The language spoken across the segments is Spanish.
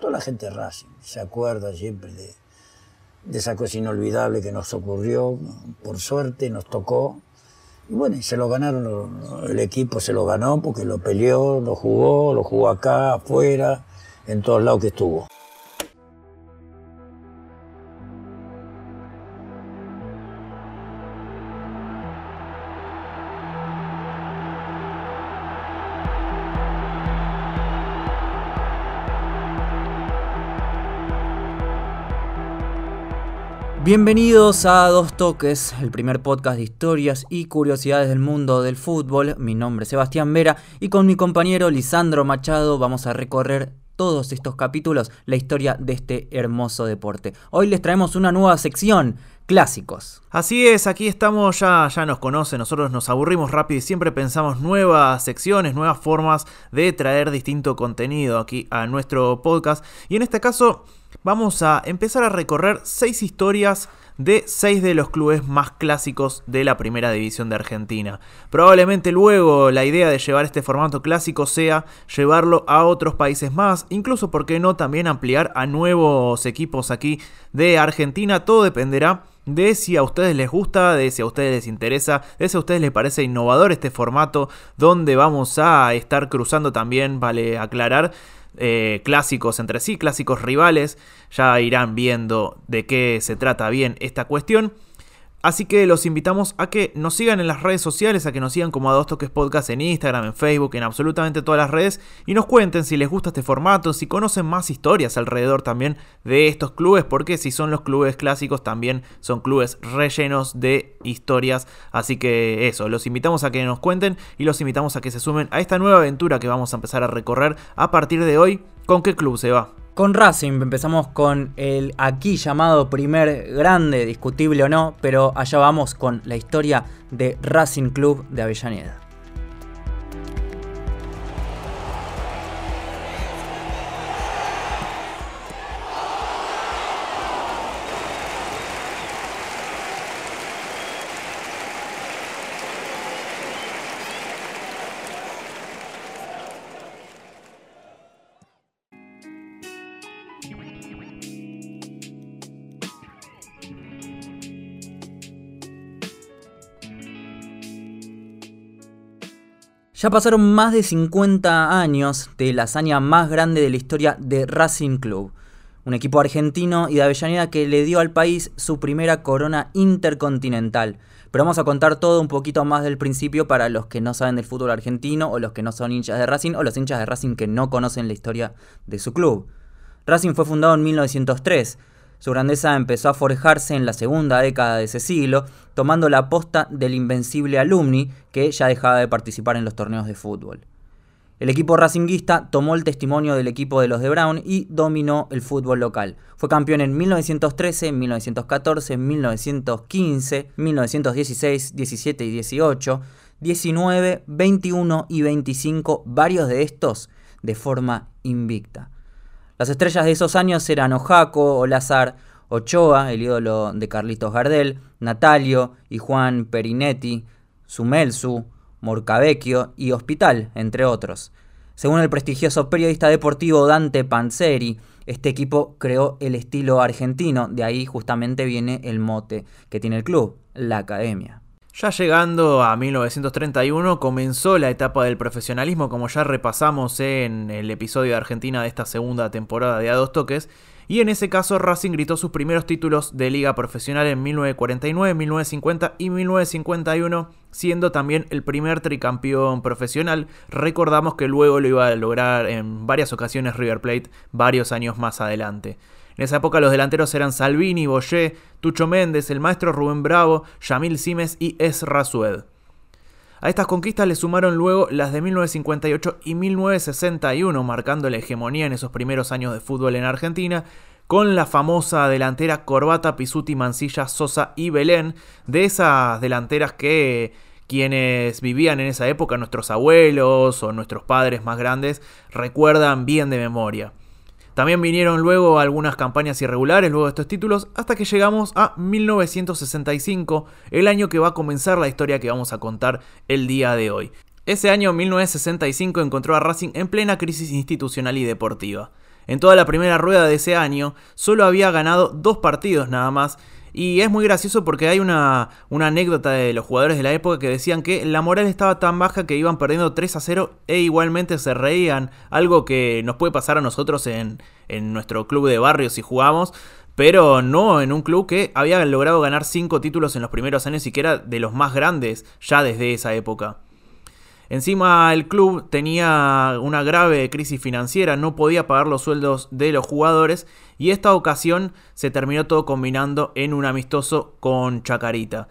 toda la gente de Racing se acuerda siempre de, de esa cosa inolvidable que nos ocurrió, por suerte nos tocó. Y bueno, se lo ganaron, el equipo se lo ganó porque lo peleó, lo jugó, lo jugó acá, afuera, en todos lados que estuvo. Bienvenidos a Dos Toques, el primer podcast de historias y curiosidades del mundo del fútbol. Mi nombre es Sebastián Vera y con mi compañero Lisandro Machado vamos a recorrer todos estos capítulos la historia de este hermoso deporte. Hoy les traemos una nueva sección, clásicos. Así es, aquí estamos, ya, ya nos conocen, nosotros nos aburrimos rápido y siempre pensamos nuevas secciones, nuevas formas de traer distinto contenido aquí a nuestro podcast. Y en este caso vamos a empezar a recorrer seis historias de seis de los clubes más clásicos de la primera división de Argentina. Probablemente luego la idea de llevar este formato clásico sea llevarlo a otros países más, incluso, ¿por qué no?, también ampliar a nuevos equipos aquí de Argentina. Todo dependerá de si a ustedes les gusta, de si a ustedes les interesa, de si a ustedes les parece innovador este formato donde vamos a estar cruzando también, vale aclarar, eh, clásicos entre sí, clásicos rivales. Ya irán viendo de qué se trata bien esta cuestión. Así que los invitamos a que nos sigan en las redes sociales, a que nos sigan como a Dos Toques Podcast en Instagram, en Facebook, en absolutamente todas las redes y nos cuenten si les gusta este formato, si conocen más historias alrededor también de estos clubes, porque si son los clubes clásicos también son clubes rellenos de historias. Así que eso, los invitamos a que nos cuenten y los invitamos a que se sumen a esta nueva aventura que vamos a empezar a recorrer a partir de hoy. ¿Con qué club se va? Con Racing empezamos con el aquí llamado primer grande, discutible o no, pero allá vamos con la historia de Racing Club de Avellaneda. Ya pasaron más de 50 años de la hazaña más grande de la historia de Racing Club, un equipo argentino y de Avellaneda que le dio al país su primera corona intercontinental. Pero vamos a contar todo un poquito más del principio para los que no saben del fútbol argentino o los que no son hinchas de Racing o los hinchas de Racing que no conocen la historia de su club. Racing fue fundado en 1903 su grandeza empezó a forjarse en la segunda década de ese siglo, tomando la posta del invencible alumni que ya dejaba de participar en los torneos de fútbol. El equipo racinguista tomó el testimonio del equipo de los de Brown y dominó el fútbol local. Fue campeón en 1913, 1914, 1915, 1916, 17 y 18, 19, 21 y 25, varios de estos de forma invicta. Las estrellas de esos años eran Ojaco, Olazar, Ochoa, el ídolo de Carlitos Gardel, Natalio y Juan Perinetti, Sumelsu, Morcavecchio y Hospital, entre otros. Según el prestigioso periodista deportivo Dante Panzeri, este equipo creó el estilo argentino, de ahí justamente viene el mote que tiene el club, la academia. Ya llegando a 1931 comenzó la etapa del profesionalismo como ya repasamos en el episodio de Argentina de esta segunda temporada de A Dos Toques y en ese caso Racing gritó sus primeros títulos de liga profesional en 1949, 1950 y 1951, siendo también el primer tricampeón profesional. Recordamos que luego lo iba a lograr en varias ocasiones River Plate varios años más adelante. En esa época los delanteros eran Salvini, Boyé, Tucho Méndez, el maestro Rubén Bravo, Yamil Simes y Ezra Sued. A estas conquistas le sumaron luego las de 1958 y 1961, marcando la hegemonía en esos primeros años de fútbol en Argentina, con la famosa delantera Corbata, Pisuti, Mancilla, Sosa y Belén, de esas delanteras que quienes vivían en esa época, nuestros abuelos o nuestros padres más grandes, recuerdan bien de memoria. También vinieron luego algunas campañas irregulares luego de estos títulos hasta que llegamos a 1965, el año que va a comenzar la historia que vamos a contar el día de hoy. Ese año 1965 encontró a Racing en plena crisis institucional y deportiva. En toda la primera rueda de ese año, solo había ganado dos partidos nada más y es muy gracioso porque hay una, anécdota de los jugadores de la época que decían que la moral estaba tan baja que iban perdiendo 3 a 0 e igualmente se reían. Algo que nos puede pasar a nosotros en, en nuestro club de barrio si jugamos. Pero no en un club que había logrado ganar 5 títulos en los primeros años y que era de los más grandes ya desde esa época. Encima el club tenía una grave crisis financiera, no podía pagar los sueldos de los jugadores y esta ocasión se terminó todo combinando en un amistoso con Chacarita.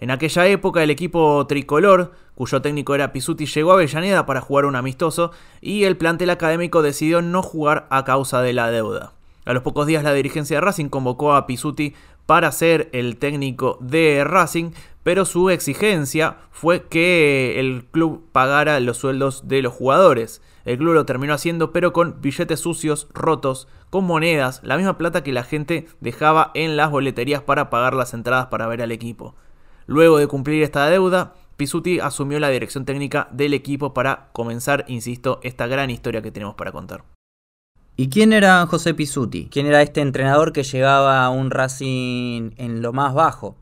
En aquella época el equipo tricolor, cuyo técnico era Pisuti, llegó a Avellaneda para jugar un amistoso y el plantel académico decidió no jugar a causa de la deuda. A los pocos días la dirigencia de Racing convocó a Pisuti para ser el técnico de Racing, pero su exigencia fue que el club pagara los sueldos de los jugadores. El club lo terminó haciendo, pero con billetes sucios, rotos, con monedas, la misma plata que la gente dejaba en las boleterías para pagar las entradas para ver al equipo. Luego de cumplir esta deuda, Pisuti asumió la dirección técnica del equipo para comenzar, insisto, esta gran historia que tenemos para contar. ¿Y quién era José Pisuti? ¿Quién era este entrenador que llegaba a un Racing en lo más bajo?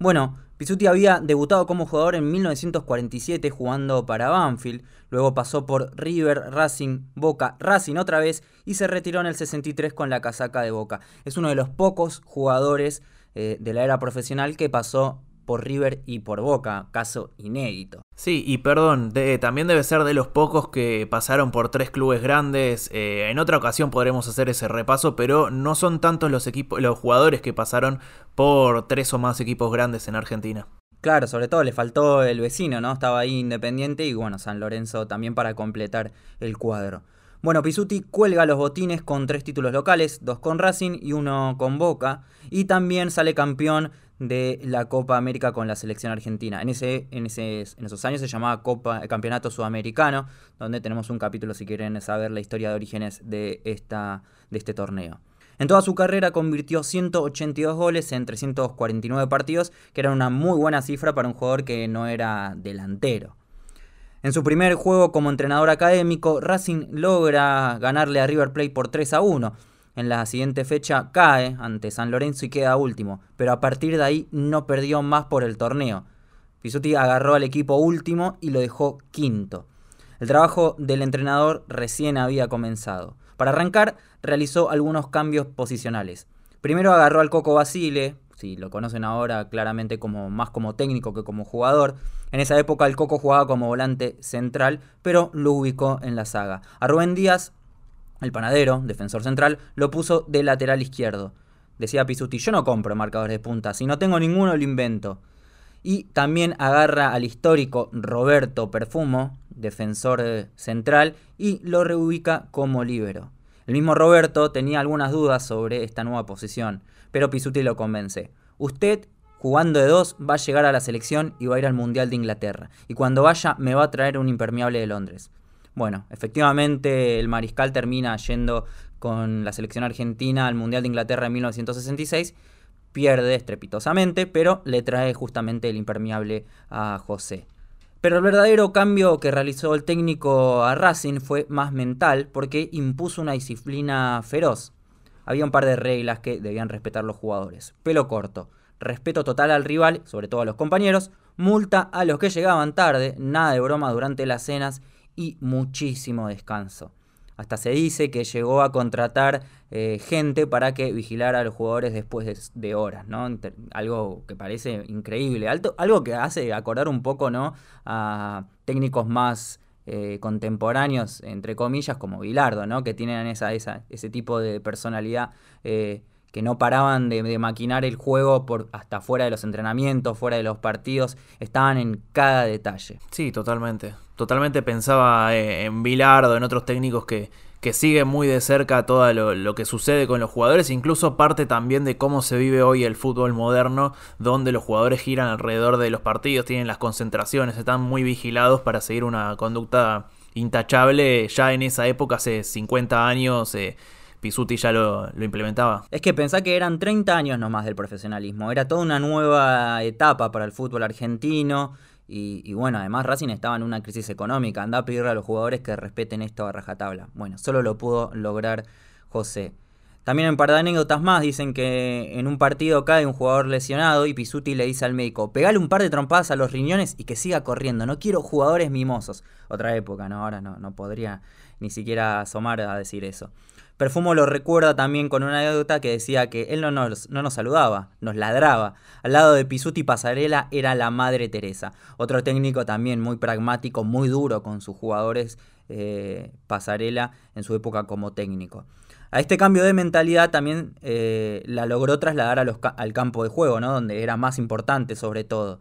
Bueno, Pisuti había debutado como jugador en 1947 jugando para Banfield, luego pasó por River, Racing, Boca, Racing otra vez y se retiró en el 63 con la casaca de Boca. Es uno de los pocos jugadores eh, de la era profesional que pasó por River y por Boca, caso inédito. Sí, y perdón, también debe ser de los pocos que pasaron por tres clubes grandes. Eh, en otra ocasión podremos hacer ese repaso, pero no son tantos los equipos, los jugadores que pasaron por tres o más equipos grandes en Argentina. Claro, sobre todo le faltó el vecino, ¿no? Estaba ahí Independiente y bueno, San Lorenzo también para completar el cuadro. Bueno, Pisuti cuelga los botines con tres títulos locales, dos con Racing y uno con Boca, y también sale campeón de la Copa América con la selección argentina. En, ese, en, ese, en esos años se llamaba Copa, eh, Campeonato Sudamericano, donde tenemos un capítulo si quieren saber la historia de orígenes de, esta, de este torneo. En toda su carrera convirtió 182 goles en 349 partidos, que era una muy buena cifra para un jugador que no era delantero. En su primer juego como entrenador académico, Racing logra ganarle a River Plate por 3 a 1 en la siguiente fecha cae ante San Lorenzo y queda último, pero a partir de ahí no perdió más por el torneo. Pisuti agarró al equipo último y lo dejó quinto. El trabajo del entrenador recién había comenzado. Para arrancar, realizó algunos cambios posicionales. Primero agarró al Coco Basile, si lo conocen ahora claramente como más como técnico que como jugador. En esa época el Coco jugaba como volante central, pero lo ubicó en la saga. A Rubén Díaz el panadero, defensor central, lo puso de lateral izquierdo. Decía Pisuti, yo no compro marcadores de punta, si no tengo ninguno lo invento. Y también agarra al histórico Roberto Perfumo, defensor eh, central, y lo reubica como líbero. El mismo Roberto tenía algunas dudas sobre esta nueva posición, pero Pisuti lo convence. Usted, jugando de dos, va a llegar a la selección y va a ir al Mundial de Inglaterra. Y cuando vaya me va a traer un impermeable de Londres. Bueno, efectivamente el mariscal termina yendo con la selección argentina al Mundial de Inglaterra en 1966. Pierde estrepitosamente, pero le trae justamente el impermeable a José. Pero el verdadero cambio que realizó el técnico a Racing fue más mental porque impuso una disciplina feroz. Había un par de reglas que debían respetar los jugadores. Pelo corto, respeto total al rival, sobre todo a los compañeros, multa a los que llegaban tarde, nada de broma durante las cenas y muchísimo descanso. Hasta se dice que llegó a contratar eh, gente para que vigilara a los jugadores después de, horas, ¿no? Algo que parece increíble, algo que hace acordar un poco, ¿no? A técnicos más eh, contemporáneos, entre comillas, como Bilardo, ¿no? Que tienen esa, ese tipo de personalidad eh, que no paraban de, maquinar el juego por hasta fuera de los entrenamientos, fuera de los partidos, estaban en cada detalle. Sí, totalmente. Totalmente pensaba eh, en Bilardo, en otros técnicos que, que siguen muy de cerca todo lo, que sucede con los jugadores, incluso parte también de cómo se vive hoy el fútbol moderno, donde los jugadores giran alrededor de los partidos, tienen las concentraciones, están muy vigilados para seguir una conducta intachable. Ya en esa época, hace 50 años, eh, Pisuti ya lo, implementaba. Es que pensá que eran 30 años nomás del profesionalismo, era toda una nueva etapa para el fútbol argentino. Y, bueno, además Racing estaba en una crisis económica. Anda a pedirle a los jugadores que respeten esto a rajatabla. Bueno, solo lo pudo lograr José. También un par de anécdotas más dicen que en un partido cae un jugador lesionado y Pisuti le dice al médico, pegale un par de trompadas a los riñones y que siga corriendo, no quiero jugadores mimosos. Otra época, ¿no? Ahora no, no podría ni siquiera asomar a decir eso. Perfumo lo recuerda también con una anécdota que decía que él no nos, no nos saludaba, nos ladraba. Al lado de Pisuti Pasarela era la Madre Teresa. Otro técnico también muy pragmático, muy duro con sus jugadores, eh, Pasarela en su época como técnico. A este cambio de mentalidad también eh, la logró trasladar al campo de juego, ¿no? donde era más importante sobre todo.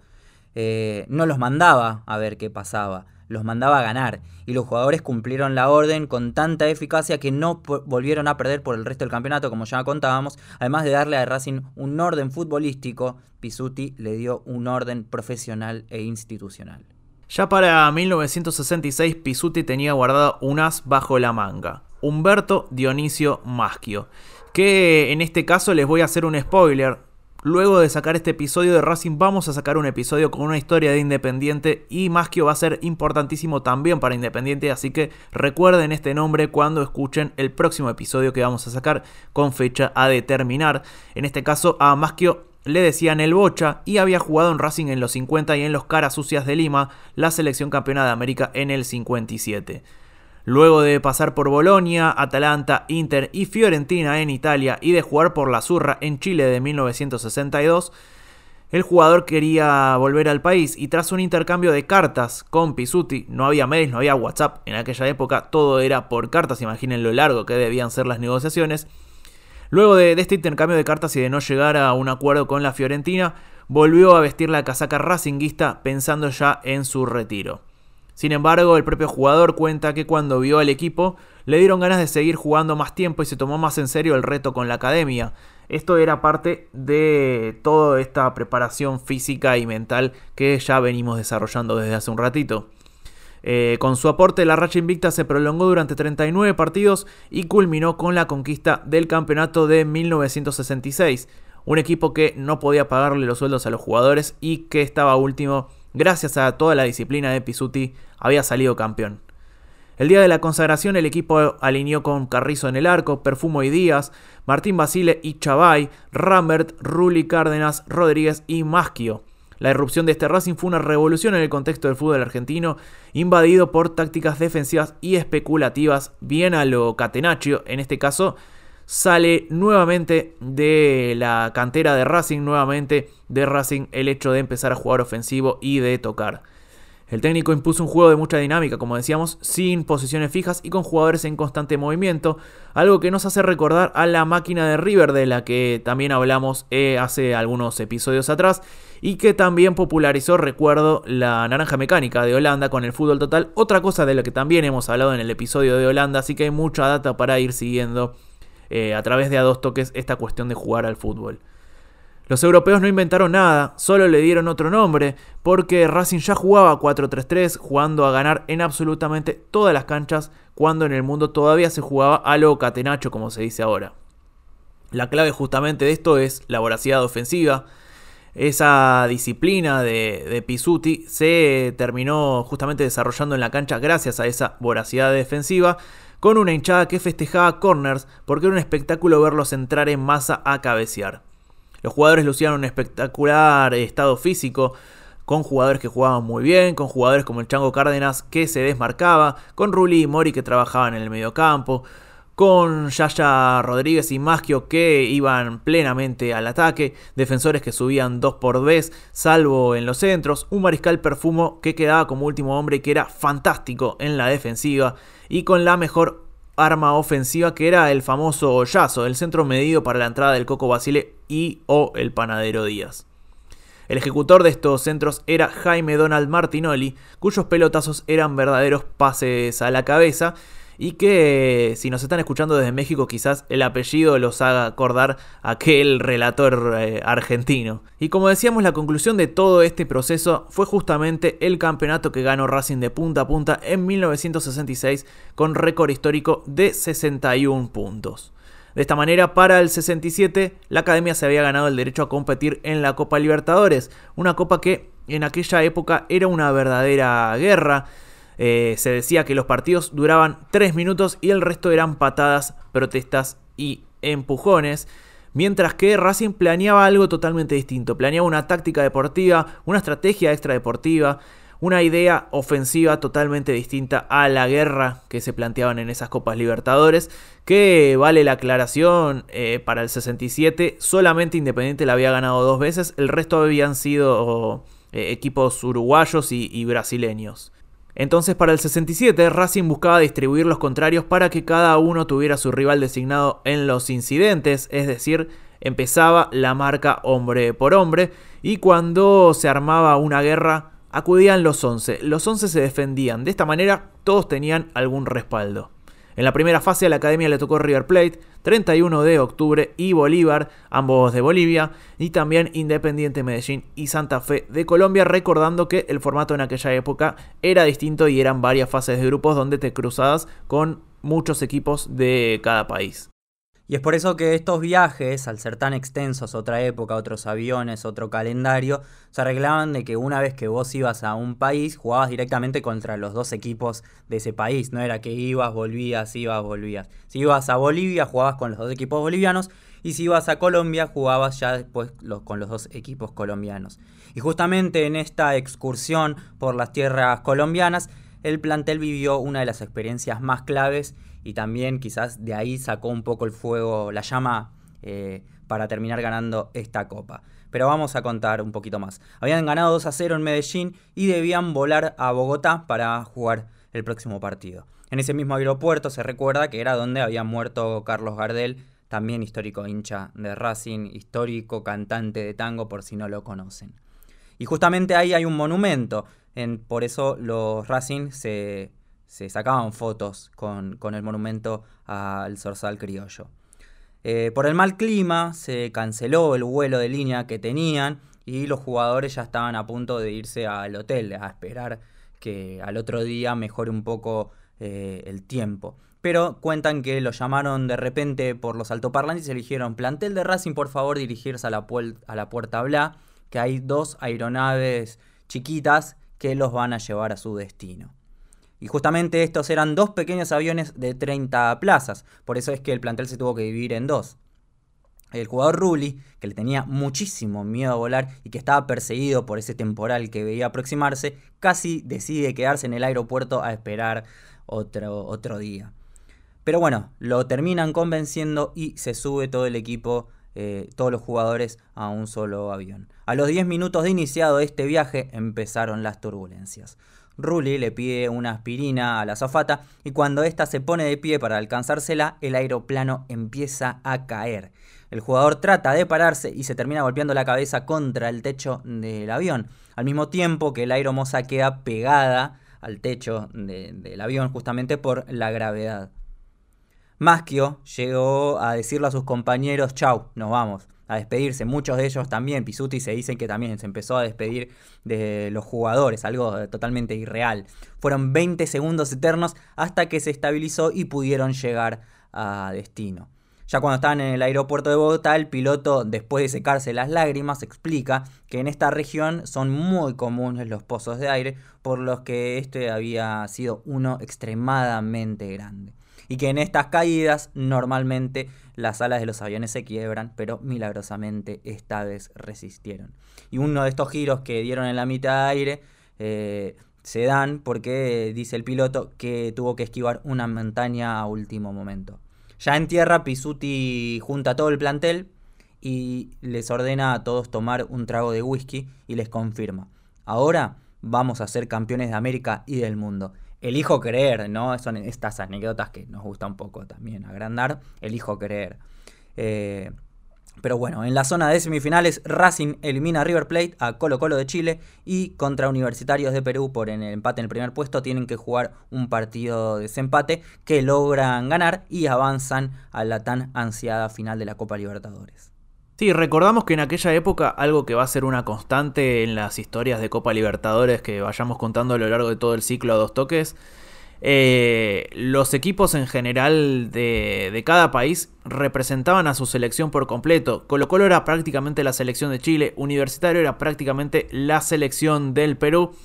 Eh, no los mandaba a ver qué pasaba, los mandaba a ganar. Y los jugadores cumplieron la orden con tanta eficacia que no volvieron a perder por el resto del campeonato, como ya contábamos. Además de darle a Racing un orden futbolístico, Pisuti le dio un orden profesional e institucional. Ya para 1966 Pisuti tenía guardado un as bajo la manga. Humberto Dionisio Maschio. Que en este caso les voy a hacer un spoiler. Luego de sacar este episodio de Racing vamos a sacar un episodio con una historia de Independiente y Maschio va a ser importantísimo también para Independiente, así que recuerden este nombre cuando escuchen el próximo episodio que vamos a sacar con fecha a determinar. En este caso a Maschio le decían el Bocha y había jugado en Racing en los 50 y en los Caras Sucias de Lima, la selección campeona de América en el 57. Luego de pasar por Bolonia, Atalanta, Inter y Fiorentina en Italia y de jugar por la Zurra en Chile de 1962, el jugador quería volver al país y tras un intercambio de cartas con Pisuti, no había mails, no había WhatsApp, en aquella época todo era por cartas, imaginen lo largo que debían ser las negociaciones. Luego de, de este intercambio de cartas y de no llegar a un acuerdo con la Fiorentina, volvió a vestir la casaca racinguista pensando ya en su retiro. Sin embargo, el propio jugador cuenta que cuando vio al equipo le dieron ganas de seguir jugando más tiempo y se tomó más en serio el reto con la academia. Esto era parte de toda esta preparación física y mental que ya venimos desarrollando desde hace un ratito. Eh, con su aporte, la racha invicta se prolongó durante 39 partidos y culminó con la conquista del campeonato de 1966. Un equipo que no podía pagarle los sueldos a los jugadores y que estaba último gracias a toda la disciplina de Pisuti, había salido campeón. El día de la consagración el equipo alineó con Carrizo en el arco, Perfumo y Díaz, Martín Basile y Chavay, Rambert, Rulli Cárdenas, Rodríguez y Maschio. La irrupción de este Racing fue una revolución en el contexto del fútbol argentino, invadido por tácticas defensivas y especulativas, bien a lo catenaccio, en este caso sale nuevamente de la cantera de Racing, nuevamente de Racing el hecho de empezar a jugar ofensivo y de tocar. El técnico impuso un juego de mucha dinámica, como decíamos, sin posiciones fijas y con jugadores en constante movimiento, algo que nos hace recordar a la máquina de River de la que también hablamos eh, hace algunos episodios atrás y que también popularizó, recuerdo, la naranja mecánica de Holanda con el fútbol total, otra cosa de la que también hemos hablado en el episodio de Holanda, así que hay mucha data para ir siguiendo eh, a través de a dos toques esta cuestión de jugar al fútbol. Los europeos no inventaron nada, solo le dieron otro nombre, porque Racing ya jugaba 4-3-3, jugando a ganar en absolutamente todas las canchas, cuando en el mundo todavía se jugaba a lo catenacho, como se dice ahora. La clave justamente de esto es la voracidad ofensiva. Esa disciplina de, de Pisuti se terminó justamente desarrollando en la cancha gracias a esa voracidad defensiva con una hinchada que festejaba corners porque era un espectáculo verlos entrar en masa a cabecear. Los jugadores lucían un espectacular estado físico, con jugadores que jugaban muy bien, con jugadores como el Chango Cárdenas que se desmarcaba, con Rulli y Mori que trabajaban en el mediocampo, con Yaya Rodríguez y Maschio que iban plenamente al ataque, defensores que subían dos por vez, salvo en los centros, un mariscal perfumo que quedaba como último hombre y que era fantástico en la defensiva, y con la mejor arma ofensiva que era el famoso Hoyazo, el centro medido para la entrada del Coco Basile y o el Panadero Díaz. El ejecutor de estos centros era Jaime Donald Martinoli, cuyos pelotazos eran verdaderos pases a la cabeza y que si nos están escuchando desde México quizás el apellido los haga acordar a aquel relator eh, argentino. Y como decíamos, la conclusión de todo este proceso fue justamente el campeonato que ganó Racing de punta a punta en 1966 con récord histórico de 61 puntos. De esta manera, para el 67, la academia se había ganado el derecho a competir en la Copa Libertadores, una copa que en aquella época era una verdadera guerra, eh, se decía que los partidos duraban 3 minutos y el resto eran patadas, protestas y empujones. Mientras que Racing planeaba algo totalmente distinto. Planeaba una táctica deportiva, una estrategia extradeportiva, una idea ofensiva totalmente distinta a la guerra que se planteaban en esas Copas Libertadores, que vale la aclaración, eh, para el 67 solamente Independiente la había ganado dos veces, el resto habían sido eh, equipos uruguayos y brasileños. Entonces para el 67 Racing buscaba distribuir los contrarios para que cada uno tuviera su rival designado en los incidentes, es decir, empezaba la marca hombre por hombre y cuando se armaba una guerra acudían los 11. Los 11 se defendían, de esta manera todos tenían algún respaldo. En la primera fase a la academia le tocó River Plate, 31 de octubre, y Bolívar, ambos de Bolivia, y también Independiente Medellín y Santa Fe de Colombia, recordando que el formato en aquella época era distinto y eran varias fases de grupos donde te cruzabas con muchos equipos de cada país. Y es por eso que estos viajes, al ser tan extensos, otra época, otros aviones, otro calendario, se arreglaban de que una vez que vos ibas a un país, jugabas directamente contra los dos equipos de ese país. No era que ibas, volvías, ibas, volvías. Si ibas a Bolivia, jugabas con los dos equipos bolivianos. Y si ibas a Colombia, jugabas ya después con los dos equipos colombianos. Y justamente en esta excursión por las tierras colombianas, el plantel vivió una de las experiencias más claves y también quizás de ahí sacó un poco el fuego, la llama eh, para terminar ganando esta copa. Pero vamos a contar un poquito más. Habían ganado 2 a 0 en Medellín y debían volar a Bogotá para jugar el próximo partido. En ese mismo aeropuerto se recuerda que era donde había muerto Carlos Gardel, también histórico hincha de Racing, histórico cantante de tango por si no lo conocen. Y justamente ahí hay un monumento, en, por eso los Racing se, se sacaban fotos con, el monumento al zorzal criollo. Eh, por el mal clima se canceló el vuelo de línea que tenían y los jugadores ya estaban a punto de irse al hotel, a esperar que al otro día mejore un poco eh, el tiempo. Pero cuentan que lo llamaron de repente por los altoparlantes y se eligieron plantel de Racing, por favor, dirigirse a la, a la puerta Bla, que hay dos aeronaves chiquitas que los van a llevar a su destino. Y justamente estos eran dos pequeños aviones de 30 plazas, por eso es que el plantel se tuvo que dividir en dos. El jugador Rulli, que le tenía muchísimo miedo a volar y que estaba perseguido por ese temporal que veía aproximarse, casi decide quedarse en el aeropuerto a esperar otro, otro día. Pero bueno, lo terminan convenciendo y se sube todo el equipo, eh, todos los jugadores a un solo avión. A los 10 minutos de iniciado este viaje empezaron las turbulencias. Rulli le pide una aspirina a la zafata y cuando ésta se pone de pie para alcanzársela, el aeroplano empieza a caer. El jugador trata de pararse y se termina golpeando la cabeza contra el techo del avión, al mismo tiempo que la aeromoza queda pegada al techo del avión justamente por la gravedad. Maschio llegó a decirle a sus compañeros, chau, nos vamos a despedirse. Muchos de ellos también, Pisuti se dicen que también se empezó a despedir de los jugadores, algo totalmente irreal. Fueron 20 segundos eternos hasta que se estabilizó y pudieron llegar a destino. Ya cuando estaban en el aeropuerto de Bogotá, el piloto, después de secarse las lágrimas, explica que en esta región son muy comunes los pozos de aire, por los que este había sido uno extremadamente grande y que en estas caídas normalmente las alas de los aviones se quiebran, pero milagrosamente esta vez resistieron. Y uno de estos giros que dieron en la mitad de aire eh, se dan porque dice el piloto que tuvo que esquivar una montaña a último momento. Ya en tierra, Pisuti junta todo el plantel y les ordena a todos tomar un trago de whisky y les confirma. Ahora vamos a ser campeones de América y del mundo elijo creer, ¿no? Son estas anécdotas que nos gusta un poco también agrandar. Elijo creer. Eh, pero bueno, en la zona de semifinales, Racing elimina a River Plate, a Colo Colo de Chile y contra Universitarios de Perú por el empate en el primer puesto tienen que jugar un partido de desempate que logran ganar y avanzan a la tan ansiada final de la Copa Libertadores. Sí, recordamos que en aquella época algo que va a ser una constante en las historias de Copa Libertadores que vayamos contando a lo largo de todo el ciclo a dos toques, eh, los equipos en general de, de, cada país representaban a su selección por completo. Colo Colo era prácticamente la selección de Chile, Universitario era prácticamente la selección del Perú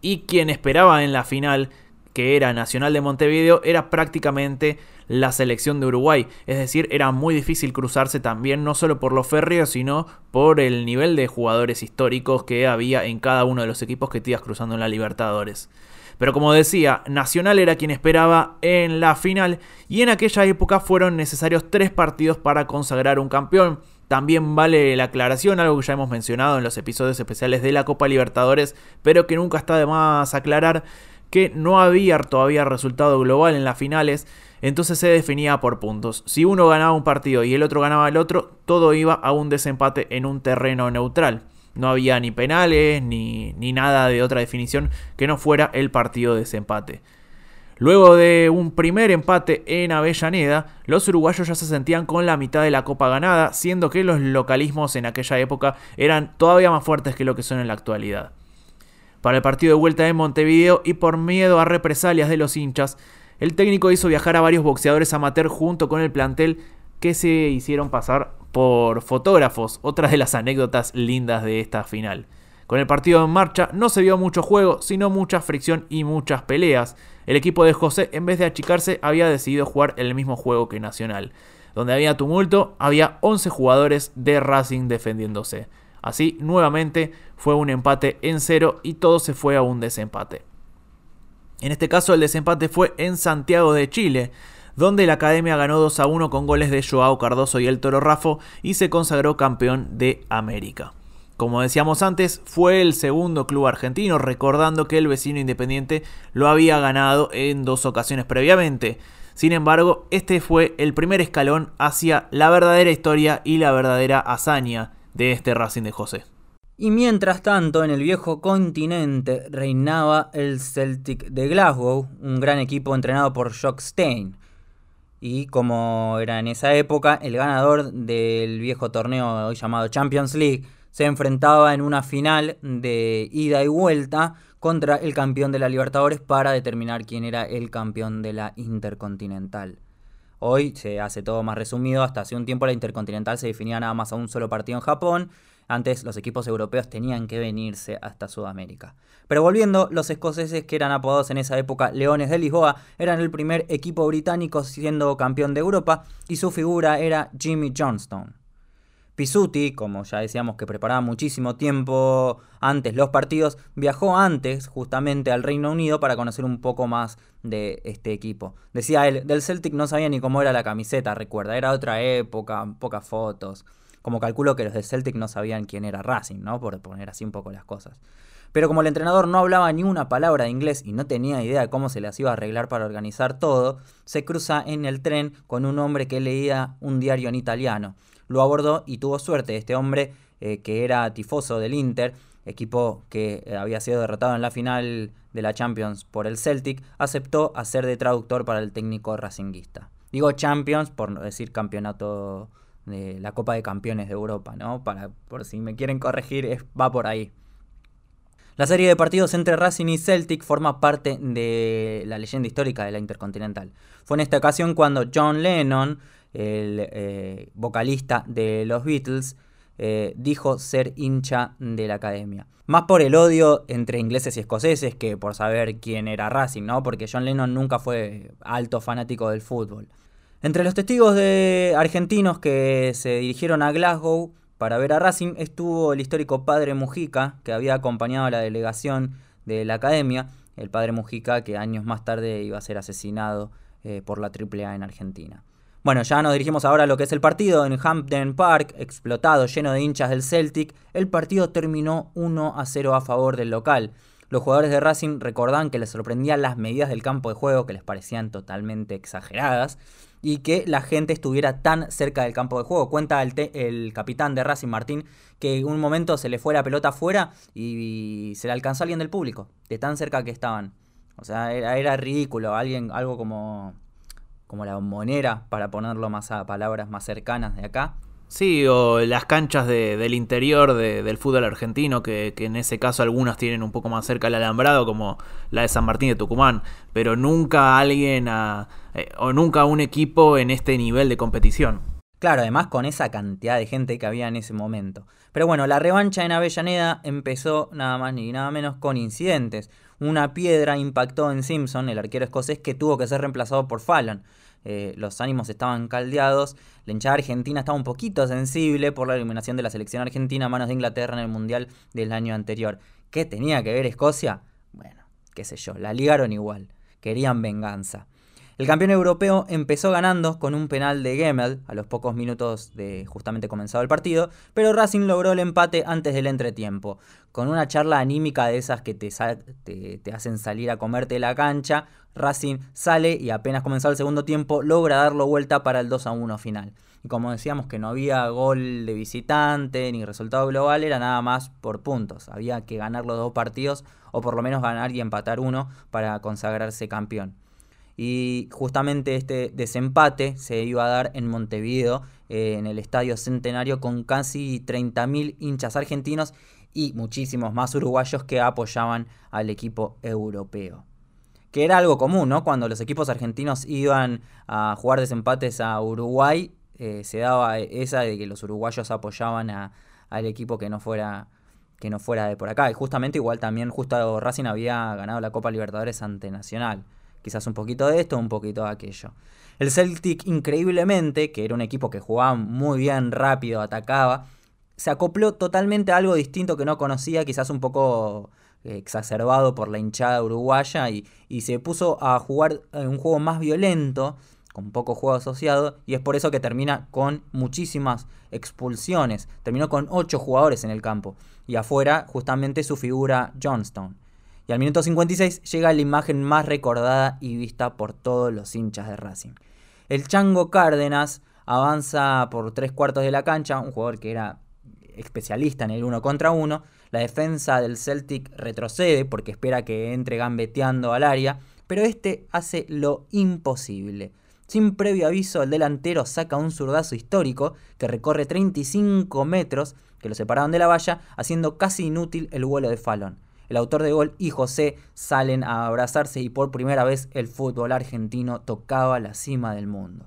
y quien esperaba en la final que era Nacional de Montevideo, era prácticamente la selección de Uruguay. Es decir, era muy difícil cruzarse también no solo por los férreos, sino por el nivel de jugadores históricos que había en cada uno de los equipos que te cruzando en la Libertadores. Pero como decía, Nacional era quien esperaba en la final y en aquella época fueron necesarios tres partidos para consagrar un campeón. También vale la aclaración, algo que ya hemos mencionado en los episodios especiales de la Copa Libertadores, pero que nunca está de más aclarar, que no había todavía resultado global en las finales, entonces se definía por puntos. Si uno ganaba un partido y el otro ganaba el otro, todo iba a un desempate en un terreno neutral. No había ni penales ni, ni nada de otra definición que no fuera el partido de desempate. Luego de un primer empate en Avellaneda, los uruguayos ya se sentían con la mitad de la copa ganada, siendo que los localismos en aquella época eran todavía más fuertes que lo que son en la actualidad. Para el partido de vuelta en Montevideo y por miedo a represalias de los hinchas, el técnico hizo viajar a varios boxeadores amateur junto con el plantel que se hicieron pasar por fotógrafos, otra de las anécdotas lindas de esta final. Con el partido en marcha no se vio mucho juego, sino mucha fricción y muchas peleas. El equipo de José, en vez de achicarse, había decidido jugar el mismo juego que Nacional. Donde había tumulto, había 11 jugadores de Racing defendiéndose. Así, nuevamente, fue un empate en cero y todo se fue a un desempate. En este caso, el desempate fue en Santiago de Chile, donde la academia ganó 2 a 1 con goles de Joao Cardoso y el Toro Rafo y se consagró campeón de América. Como decíamos antes, fue el segundo club argentino, recordando que el vecino independiente lo había ganado en dos ocasiones previamente. Sin embargo, este fue el primer escalón hacia la verdadera historia y la verdadera hazaña de este Racing de José. Y mientras tanto, en el viejo continente reinaba el Celtic de Glasgow, un gran equipo entrenado por Jock Stein. Y como era en esa época, el ganador del viejo torneo hoy llamado Champions League se enfrentaba en una final de ida y vuelta contra el campeón de la Libertadores para determinar quién era el campeón de la Intercontinental. Hoy se hace todo más resumido, hasta hace un tiempo la Intercontinental se definía nada más a un solo partido en Japón, antes los equipos europeos tenían que venirse hasta Sudamérica. Pero volviendo, los escoceses que eran apodados en esa época Leones de Lisboa eran el primer equipo británico siendo campeón de Europa y su figura era Jimmy Johnstone. Pisuti, como ya decíamos que preparaba muchísimo tiempo antes los partidos, viajó antes justamente al Reino Unido para conocer un poco más de este equipo. Decía él, del Celtic no sabía ni cómo era la camiseta, recuerda, era otra época, pocas fotos. Como calculo que los del Celtic no sabían quién era Racing, ¿no? Por poner así un poco las cosas. Pero como el entrenador no hablaba ni una palabra de inglés y no tenía idea de cómo se las iba a arreglar para organizar todo, se cruza en el tren con un hombre que leía un diario en italiano. Lo abordó y tuvo suerte. Este hombre, eh, que era tifoso del Inter, equipo que eh, había sido derrotado en la final de la Champions por el Celtic, aceptó hacer de traductor para el técnico racinguista. Digo Champions por decir campeonato de la Copa de Campeones de Europa, ¿no? Para, por si me quieren corregir, va por ahí. La serie de partidos entre Racing y Celtic forma parte de la leyenda histórica de la Intercontinental. Fue en esta ocasión cuando John Lennon, el eh, vocalista de los Beatles, eh, dijo ser hincha de la academia. Más por el odio entre ingleses y escoceses que por saber quién era Racing, ¿no? Porque John Lennon nunca fue alto fanático del fútbol. Entre los testigos de argentinos que se dirigieron a Glasgow para ver a Racing estuvo el histórico padre Mujica, que había acompañado a la delegación de la academia, el padre Mujica que años más tarde iba a ser asesinado eh, por la AAA en Argentina. Bueno, ya nos dirigimos ahora a lo que es el partido en Hampden Park, explotado, lleno de hinchas del Celtic. El partido terminó 1 a 0 a favor del local. Los jugadores de Racing recordaban que les sorprendían las medidas del campo de juego que les parecían totalmente exageradas y que la gente estuviera tan cerca del campo de juego. Cuenta el, capitán de Racing, Martín, que en un momento se le fue la pelota afuera y se le alcanzó a alguien del público, de tan cerca que estaban. O sea, era, era ridículo, alguien, algo como, como la bombonera, para ponerlo más a palabras más cercanas de acá. Sí, o las canchas del interior del fútbol argentino, que, en ese caso algunas tienen un poco más cerca el alambrado, como la de San Martín de Tucumán, pero nunca alguien eh, o nunca un equipo en este nivel de competición. Claro, además con esa cantidad de gente que había en ese momento. Pero bueno, la revancha en Avellaneda empezó nada más ni nada menos con incidentes. Una piedra impactó en Simpson, el arquero escocés, que tuvo que ser reemplazado por Fallon. Eh, los ánimos estaban caldeados, la hinchada argentina estaba un poquito sensible por la eliminación de la selección argentina a manos de Inglaterra en el Mundial del año anterior. ¿Qué tenía que ver Escocia? Bueno, qué sé yo, la ligaron igual, querían venganza. El campeón europeo empezó ganando con un penal de Gemmel a los pocos minutos de justamente comenzado el partido, pero Racing logró el empate antes del entretiempo. Con una charla anímica de esas que te, te, hacen salir a comerte la cancha, Racing sale y apenas comenzado el segundo tiempo logra darlo vuelta para el 2 a 1 final. Y como decíamos que no había gol de visitante ni resultado global, era nada más por puntos. Había que ganar los dos partidos o por lo menos ganar y empatar uno para consagrarse campeón y justamente este desempate se iba a dar en Montevideo, eh, en el Estadio Centenario, con casi 30.000 hinchas argentinos y muchísimos más uruguayos que apoyaban al equipo europeo. Que era algo común, ¿no? Cuando los equipos argentinos iban a jugar desempates a Uruguay, eh, se daba esa de que los uruguayos apoyaban al equipo que no fuera que no fuera de por acá. Y justamente igual también justo Racing había ganado la Copa Libertadores ante Nacional. Quizás un poquito de esto, un poquito de aquello. El Celtic, increíblemente, que era un equipo que jugaba muy bien, rápido, atacaba, se acopló totalmente a algo distinto que no conocía, quizás un poco eh, exacerbado por la hinchada uruguaya, y, y se puso a jugar un juego más violento, con poco juego asociado, y es por eso que termina con muchísimas expulsiones. Terminó con 8 jugadores en el campo, y afuera justamente su figura Johnston. Y al minuto 56 llega la imagen más recordada y vista por todos los hinchas de Racing. El Chango Cárdenas avanza por tres cuartos de la cancha, un jugador que era especialista en el uno contra uno. La defensa del Celtic retrocede porque espera que entre gambeteando al área, pero este hace lo imposible. Sin previo aviso, el delantero saca un zurdazo histórico que recorre 35 metros que lo separaban de la valla, haciendo casi inútil el vuelo de Fallon. El autor de gol y José salen a abrazarse y por primera vez el fútbol argentino tocaba la cima del mundo.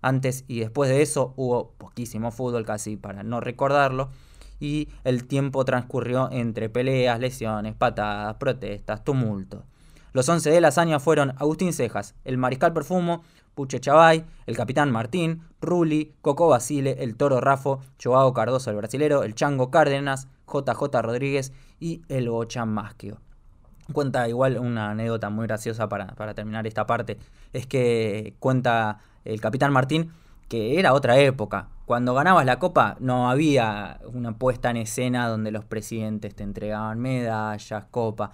Antes y después de eso hubo poquísimo fútbol, casi para no recordarlo, y el tiempo transcurrió entre peleas, lesiones, patadas, protestas, tumulto. Los once de la fueron Agustín Cejas, el Mariscal Perfumo, Puche Chavay, el Capitán Martín, Ruli, Coco Basile, el Toro Rafo, Joao Cardoso el brasilero, el Chango Cárdenas, JJ Rodríguez y el Bocha Masquio. Cuenta igual una anécdota muy graciosa para, para terminar esta parte. Es que cuenta el Capitán Martín que era otra época. Cuando ganabas la copa no había una puesta en escena donde los presidentes te entregaban medallas, copa.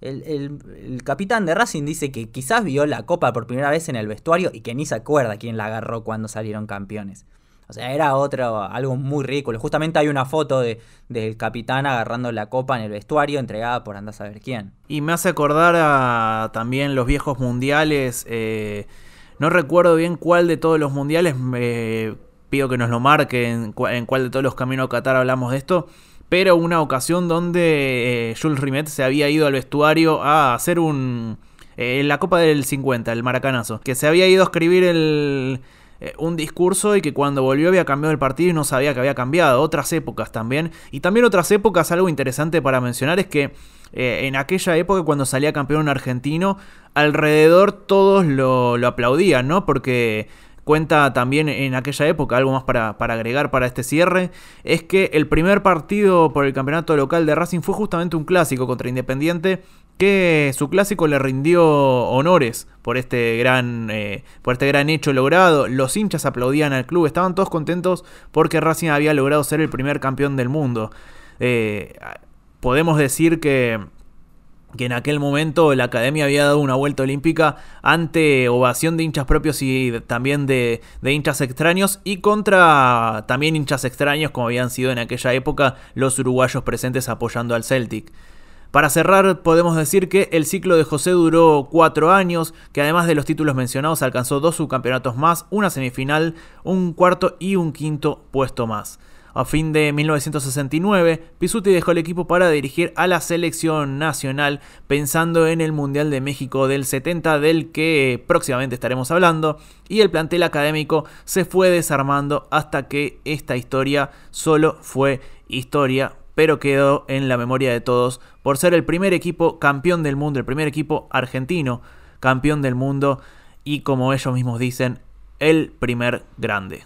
El, capitán de Racing dice que quizás vio la copa por primera vez en el vestuario y que ni se acuerda quién la agarró cuando salieron campeones. O sea, era otro, algo muy ridículo. Justamente hay una foto de, del capitán agarrando la copa en el vestuario, entregada por andar a saber quién. Y me hace acordar a también los viejos mundiales. Eh, no recuerdo bien cuál de todos los mundiales. me pido que nos lo marquen en cuál de todos los caminos a Qatar hablamos de esto pero una ocasión donde eh, Jules Rimet se había ido al vestuario a hacer un... Eh, la Copa del 50, el maracanazo, que se había ido a escribir el, eh, un discurso y que cuando volvió había cambiado el partido y no sabía que había cambiado. Otras épocas también. Y también otras épocas, algo interesante para mencionar es que en aquella época cuando salía campeón argentino, alrededor todos lo, lo aplaudían, ¿no? Porque cuenta también en aquella época, algo más para, agregar para este cierre, es que el primer partido por el campeonato local de Racing fue justamente un clásico contra Independiente, que su clásico le rindió honores por este gran, eh, por este gran hecho logrado. Los hinchas aplaudían al club, estaban todos contentos porque Racing había logrado ser el primer campeón del mundo. Eh, podemos decir que que en aquel momento la academia había dado una vuelta olímpica ante ovación de hinchas propios y también de, hinchas extraños y contra también hinchas extraños como habían sido en aquella época los uruguayos presentes apoyando al Celtic. Para cerrar, podemos decir que el ciclo de José duró cuatro años, que además de los títulos mencionados alcanzó dos subcampeonatos más, una semifinal, un cuarto y un quinto puesto más. A fin de 1969, Pisuti dejó el equipo para dirigir a la selección nacional, pensando en el Mundial de México del 70, del que próximamente estaremos hablando, y el plantel académico se fue desarmando hasta que esta historia solo fue historia pero quedó en la memoria de todos por ser el primer equipo campeón del mundo, el primer equipo argentino campeón del mundo y como ellos mismos dicen, el primer grande.